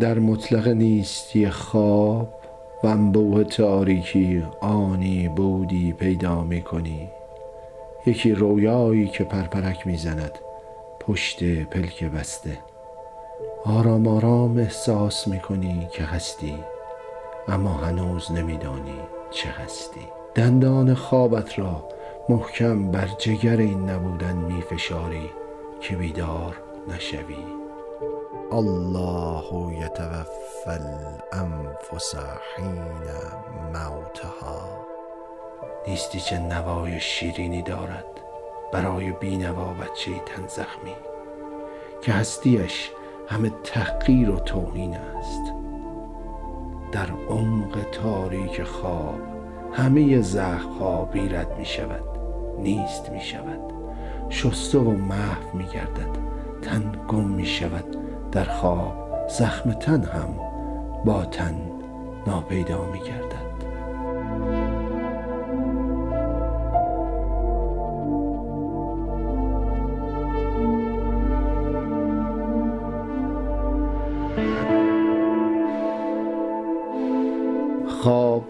در مطلق نیستی خواب و انبوه تاریکی آنی بودی پیدا می کنی یکی رویایی که پرپرک می زند پشت پلک بسته. آرام آرام احساس می کنی که هستی اما هنوز نمیدانی چه هستی. دندان خوابت را محکم بر جگر این نبودن می فشاری که بیدار نشوی. الله یتوفى الانفس حین موتها. نیستی چه نوای شیرینی دارد برای بینوا بچه تن زخمی. که هستیش همه تحقیر و توهین است. در عمق تاریک خواب همه زخمها بیرد می شود نیست می شود شسته و محو می گردد تن گم می شود در خواب زخم تن هم با تن ناپیدا می گردد. خواب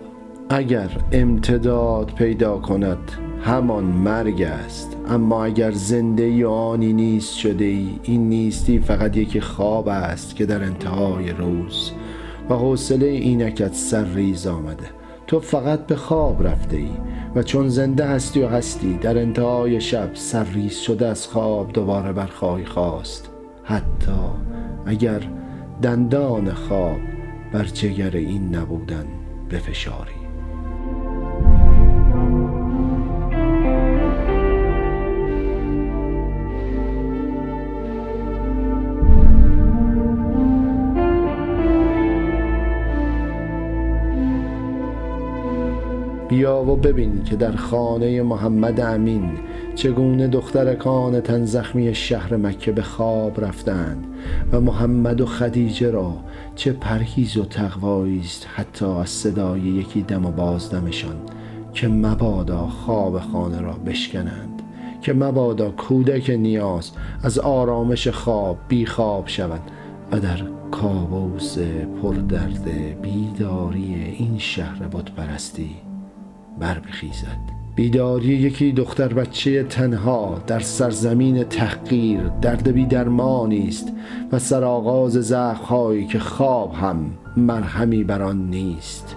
اگر امتداد پیدا کند همان مرگ است. اما اگر زنده و آنی نیست شده ای. این نیستی فقط یکی خواب است که در انتهای روز. و حوصله اینکت سر ریز آمده. تو فقط به خواب رفته ای. و چون زنده هستی و هستی در انتهای شب سر ریز شده از خواب دوباره برخواهی خواست. حتی اگر دندان خواب بر جگر این نبودن بفشاری. و ببین که در خانه محمد امین چگونه دخترکان تن زخمی شهر مکه به خواب رفتند و محمد و خدیجه را چه پرهیز و تقوایی است حتی از صدای یکی دم و بازدمشان که مبادا خواب خانه را بشکنند که مبادا کودک نیاز از آرامش خواب بی خواب شود و در کابوس پردرد بیداری این شهر بت پرستی بر بخیزد بیداری یکی دختر بچه تنها در سرزمین تحقیر درد بی درمانی است و سرآغاز زخمهایی که خواب هم مرهمی بر آن نیست.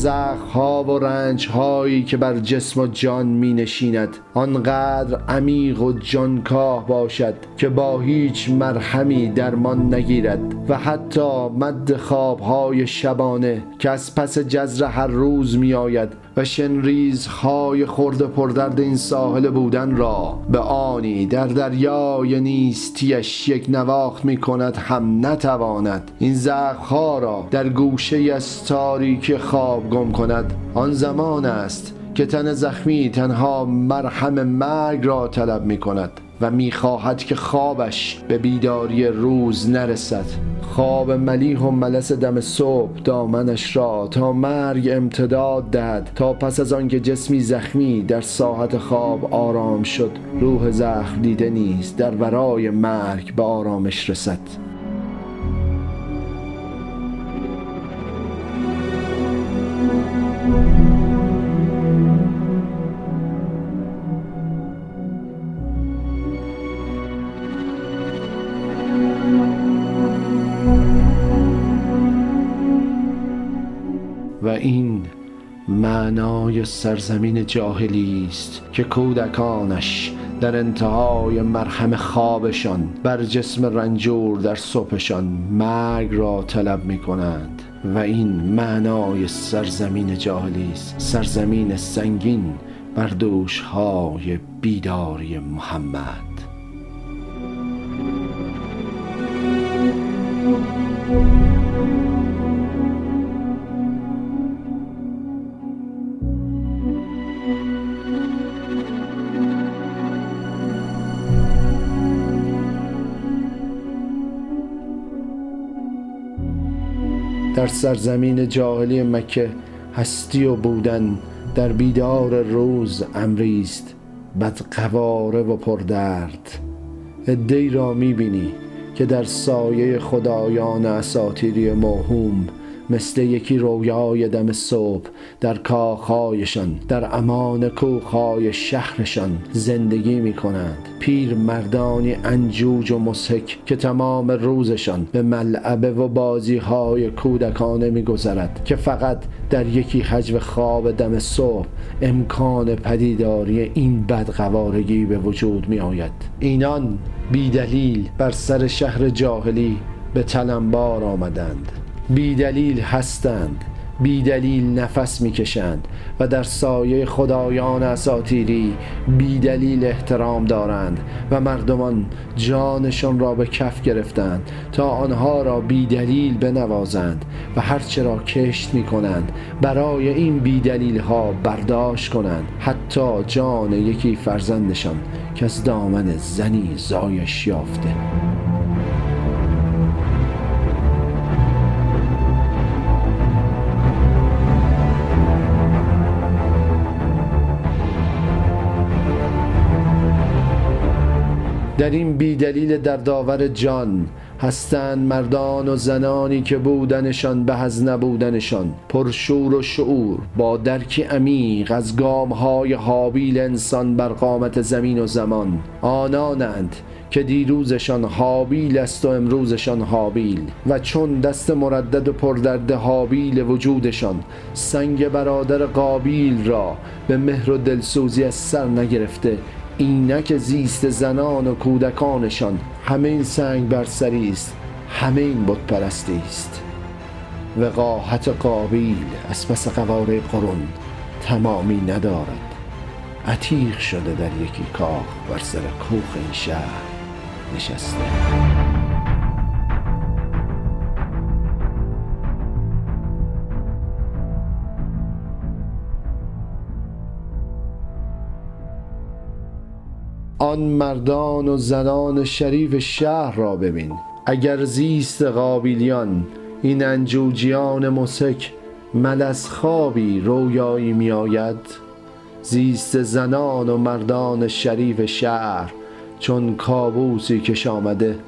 اگر زخمها و رنجهایی که بر جسم و جان می نشیند آنقدر عمیق و جانکاه باشد که با هیچ مرهمی درمان نگیرد و حتی مد خوابهای شبانه که از پس جزر هر روز می آید و شنریزهای خرد پردرد این ساحل بودن را به آنی در دریای نیستیش یک نواخت می کند هم نتواند این زخمها را در گوشه از تاریک خواب گم کند. آن زمان است که تن زخمی تنها مرهم مرگ را طلب می کند و می‌خواهد که خوابش به بیداری روز نرسد. خواب ملیح و ملس دم صبح دامنش را تا مرگ امتداد دهد. تا پس از آنکه جسمی زخمی در ساحت خواب آرام شد روح زخم دیده نیست در ورای مرگ به آرامش رسد. معنای سرزمین جاهلی است که کودکانش در انتهای مرهم خوابشان بر جسم رنجور در صبحشان مرگ را طلب می کنند و این معنای سرزمین جاهلی است سرزمین سنگین بر دوشهای بیداری محمد. در سرزمین جاهلی مکه هستی و بودن در بیدار روز امریست بدقواره و پردرد. ادهی را می‌بینی که در سایه خدایان اساتیری موهوم مثل یکی رویای دم صبح در کاخهایشان در امان کوخهای شهرشان زندگی می کنند پیر مردانی انجوج و مسحک که تمام روزشان به ملعبه و بازی های کودکانه می گذرد که فقط در یکی حجب خواب دم صبح امکان پدیداری این بدقوارگی به وجود می آید اینان بیدلیل بر سر شهر جاهلی به تلمبار آمدند. بیدلیل هستند بیدلیل نفس می‌کشند و در سایه خدایان اساتیری بیدلیل احترام دارند و مردمان جانشان را به کف گرفتند تا آنها را بیدلیل بنوازند و هرچه را کشت می کنند برای این بیدلیل ها برداشت کنند. حتی جان یکی فرزندشان که از دامن زنی زایش یافته. در این بیدلیل در داور جان هستند مردان و زنانی که بودنشان به از نبودنشان پرشور و شعور با درکی عمیق از گامهای حابیل انسان بر قامت زمین و زمان. آنانند که دیروزشان حابیل است و امروزشان حابیل و چون دست مردد و پردرد حابیل وجودشان سنگ برادر قابیل را به مهر و دلسوزی از سر نگرفته اینک زیست زنان و کودکانشان همه این سنگ بر سری است همه این بت پرستی است. وقاحت قابیل از پس قواره قرون تمامی ندارد. عتیق شده در یکی کاخ بر سر کوخ این شهر نشسته. آن مردان و زنان شریف شهر را ببین. اگر زیست قابیلیان این انجوجیان مسک من از خوابی رویایی می آید. زیست زنان و مردان شریف شهر چون کابوسی کش آمده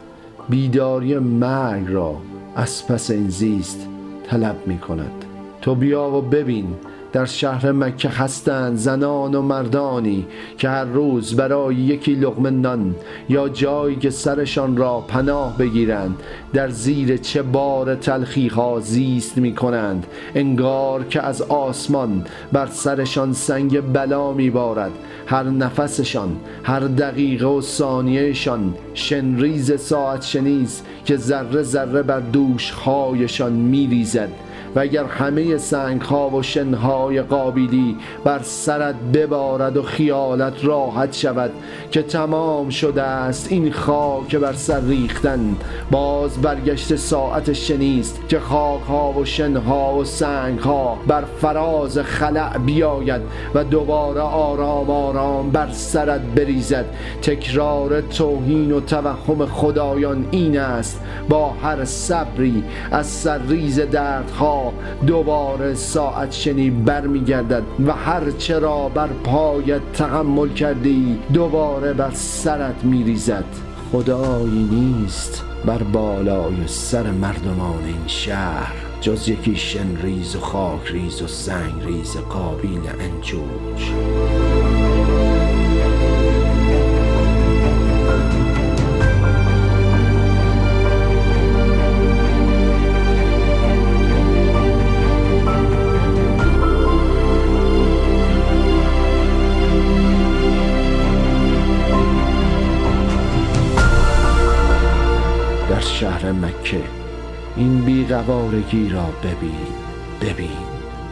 بیداری مرگ را از پس این زیست طلب می کند. تو بیا و ببین در شهر مکه هستند زنان و مردانی که هر روز برای یکی لغمه نان یا جایی که سرشان را پناه بگیرند در زیر چه بار تلخی ها زیست می کنند انگار که از آسمان بر سرشان سنگ بلا می بارد هر نفسشان هر دقیقه و ثانیهشان شنریز ساعت شنیز که ذره ذره بر دوش هایشان می ریزد و اگر همه سنگ ها و شنهای قابیلی بر سرت ببارد و خیالت راحت شود که تمام شده است این خاک بر سر ریختن باز برگشت ساعت شنیست که خاک ها و شنها و سنگ ها بر فراز خلع بیاید و دوباره آرام آرام بر سرت بریزد. تکرار توهین و توهم خدایان این است با هر صبری از سرریز دردها دوباره ساعت شنی برمیگردد و هر چرا بر پایت تحمل کردی دوباره بر سرت میریزد. خدایی نیست بر بالای سر مردمان این شهر جز یکی شنریز و خاک ریز و سنگ ریز قابیل انجوج بیقوارگی را ببین ببین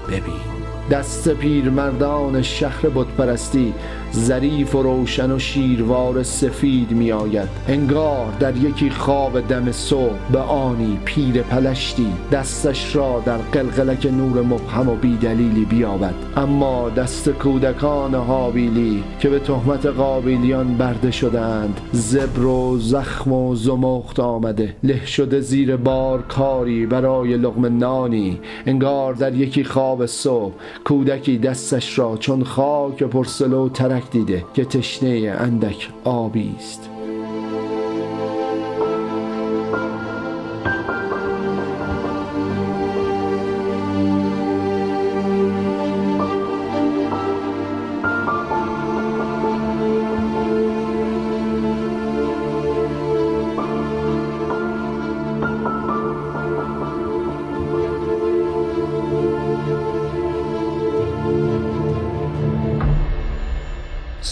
ببین. دست پیرمردان شهر بتپرستی ظریف و روشن و شیروار سفید می آید. انگار در یکی خواب دم صبح به آنی پیر پلشتی دستش را در قلقلک نور مبهم و بیدلیلی بیابد. اما دست کودکان حابیلی که به تهمت قابیلیان برده شدند زبر و زخم و زمخت آمده. له شده زیر بار کاری برای لغم نانی. انگار در یکی خواب صبح کودکی دستش را چون خاک پرسلو ترک دیده که تشنه اندک آبی است.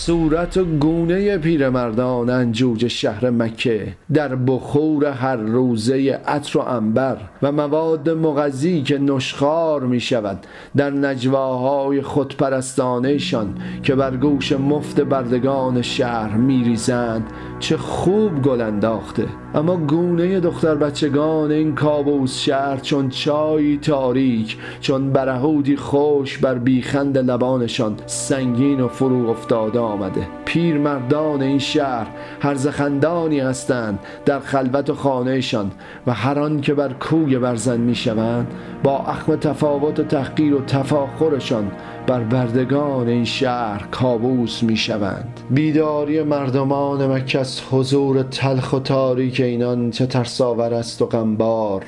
صورت و گونه پیرمردان انجوج شهر مکه در بخور هر روزه عطر و انبر و مواد مغذی که نشخار می شود در نجواهای خودپرستانهشان که بر گوش مفت بردگان شهر می ریزند چه خوب گل انداخته. اما گونه دختر بچگان این کابوس شهر چون چای تاریک چون برهودی خوش بر بیخند لبانشان سنگین و فرو افتاده آمده. پیرمردان این شهر هرزخندانی هستند در خلوت و خانهشان و هر آن که بر کوی برزن می‌شوند با اخم تفاوت و تحقیر و تفاخرشان بر بردگان این شهر کابوس می شوند. بیداری مردمان مکه از حضور تلخ و تاریک اینان چه ترساور است و غمبار.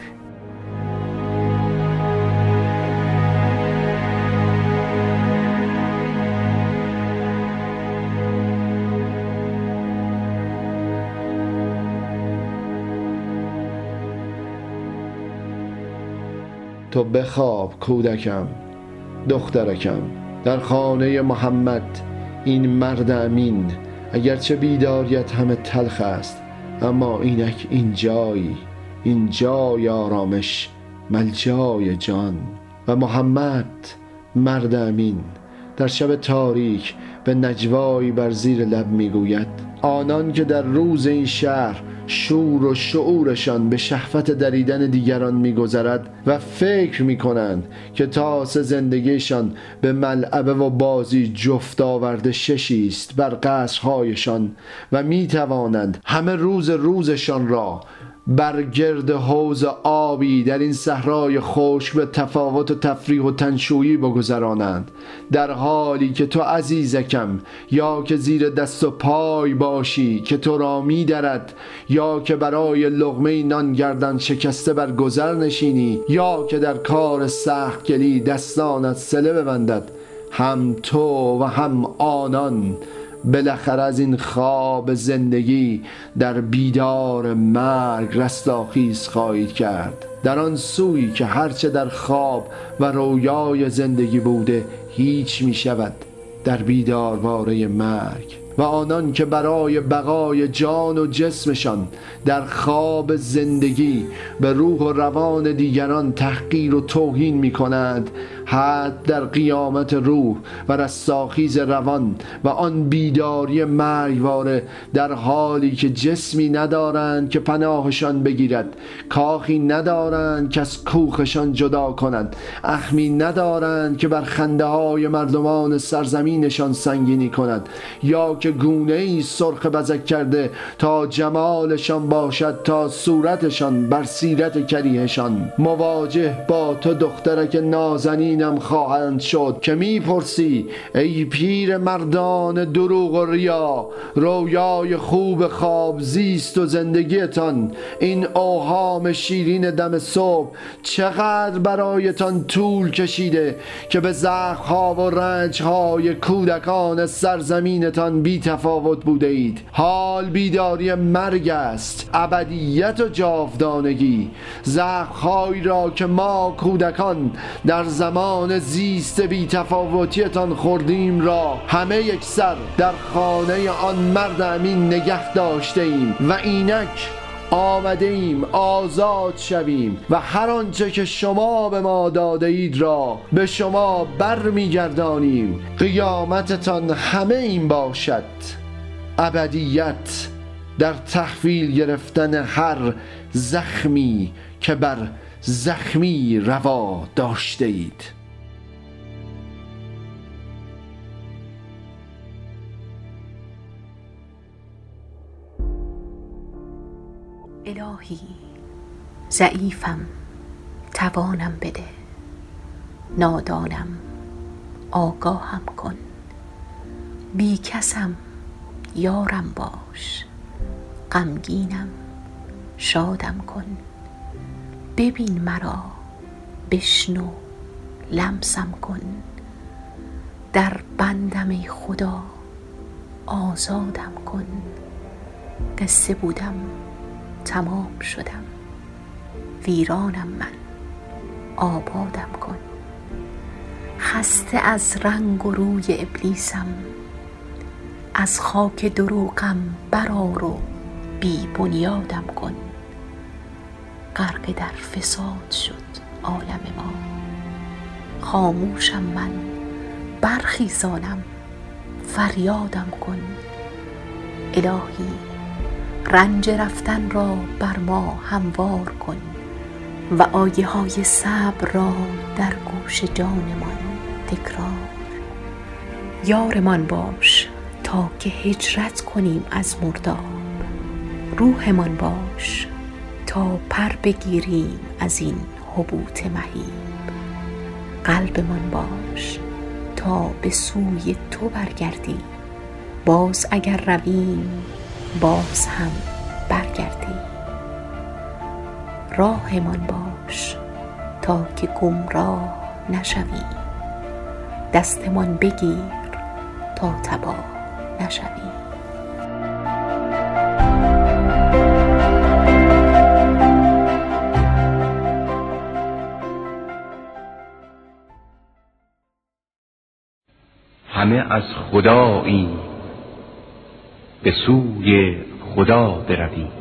تو بخواب کودکم. دخترکم. در خانه محمد این مرد امین اگرچه بیداریت همه تلخ است اما اینک این جایی این جای آرامش ملجای جان. و محمد مرد امین در شب تاریک به نجوایی بر زیر لب می‌گوید آنان که در روز این شهر شور و شعورشان به شهوت دریدن دیگران میگذرد و فکر می‌کنند که تاس زندگیشان به ملعبه و بازی جفت آورده ششی است بر قصرهایشان و می‌توانند همه روز روزشان را بر گرد حوز آبی در این صحرای خشک به تفاوت و تفریح و تنشویی بگذرانند. در حالی که تو عزیزکم یا که زیر دست و پای باشی که تو را می درد یا که برای لغمه نان گردن شکسته بر گذر نشینی یا که در کار سخت گلی دستانت سله ببندد هم تو و هم آنان. بالاخره از این خواب زندگی در بیدار مرگ رستاخیز خواهید کرد. در آن سوی که هرچه در خواب و رویای زندگی بوده هیچ می شود در بیدار مرگ. و آنان که برای بقای جان و جسمشان در خواب زندگی به روح و روان دیگران تحقیر و توهین می کنند حد در قیامت روح و رستاخیز روان و آن بیداری مرگواره در حالی که جسمی ندارند که پناهشان بگیرد. کاخی ندارند که از کوخشان جدا کند اخمی ندارند که بر خنده های مردمان سرزمینشان سنگینی کند یا که گونه ای سرخ بزک کرده تا جمالشان باشد تا صورتشان بر سیرت کریهشان. مواجه با تو دخترک نازنین اینم خواهند شد که می‌پرسی ای پیر مردان دروغ و ریا رویای خوب خواب زیست و زندگیتان این اوهام شیرین دم صبح چقدر برایتان طول کشیده که به زخها و رنجهای کودکان سرزمینتان بی تفاوت بوده اید. حال بیداری مرگ است ابدیت و جاودانگی. زخهایی را که ما کودکان در زمان زمان زیست بی تفاوتیتان خوردیم را. همه یک سر در خانه آن مرد امین نگه داشته ایم و اینک آمده ایم آزاد شویم و هر آنچه که شما به ما داده اید را به شما برمیگردانیم قیامتتان همه این باشد. ابدیت در تحویل گرفتن هر زخمی که بر زخمی روا داشته اید. الهی ضعیفم توانم بده. نادانم آگاهم کن. بی کسم یارم باش. غمگینم شادم کن. ببین مرا بشنو لمسم کن. در بندم خدا آزادم کن. قصه بودم. تمام شدم. ویرانم من. آبادم کن. خسته از رنگ و روی ابلیسم. از خاک دروغم برآر و بی بنیادم کن. غرق در فساد شد عالم ما. خاموشم من. برخیزانم. فریادم کن. الهی رنج رفتن را بر ما هموار کن و آیه های صبر را در گوش جانمان تکرار. یارمان باش تا که هجرت کنیم از مرداب. روحمان باش تا پر بگیریم از این حبوط مهیب. قلبمان باش تا به سوی تو برگردیم. باز اگر رویم باز هم برگردیم راهمان باش تا که گمراه نشویم دستمان بگیر تا تباه نشویم همه از خدایی به سوی خدا برویم.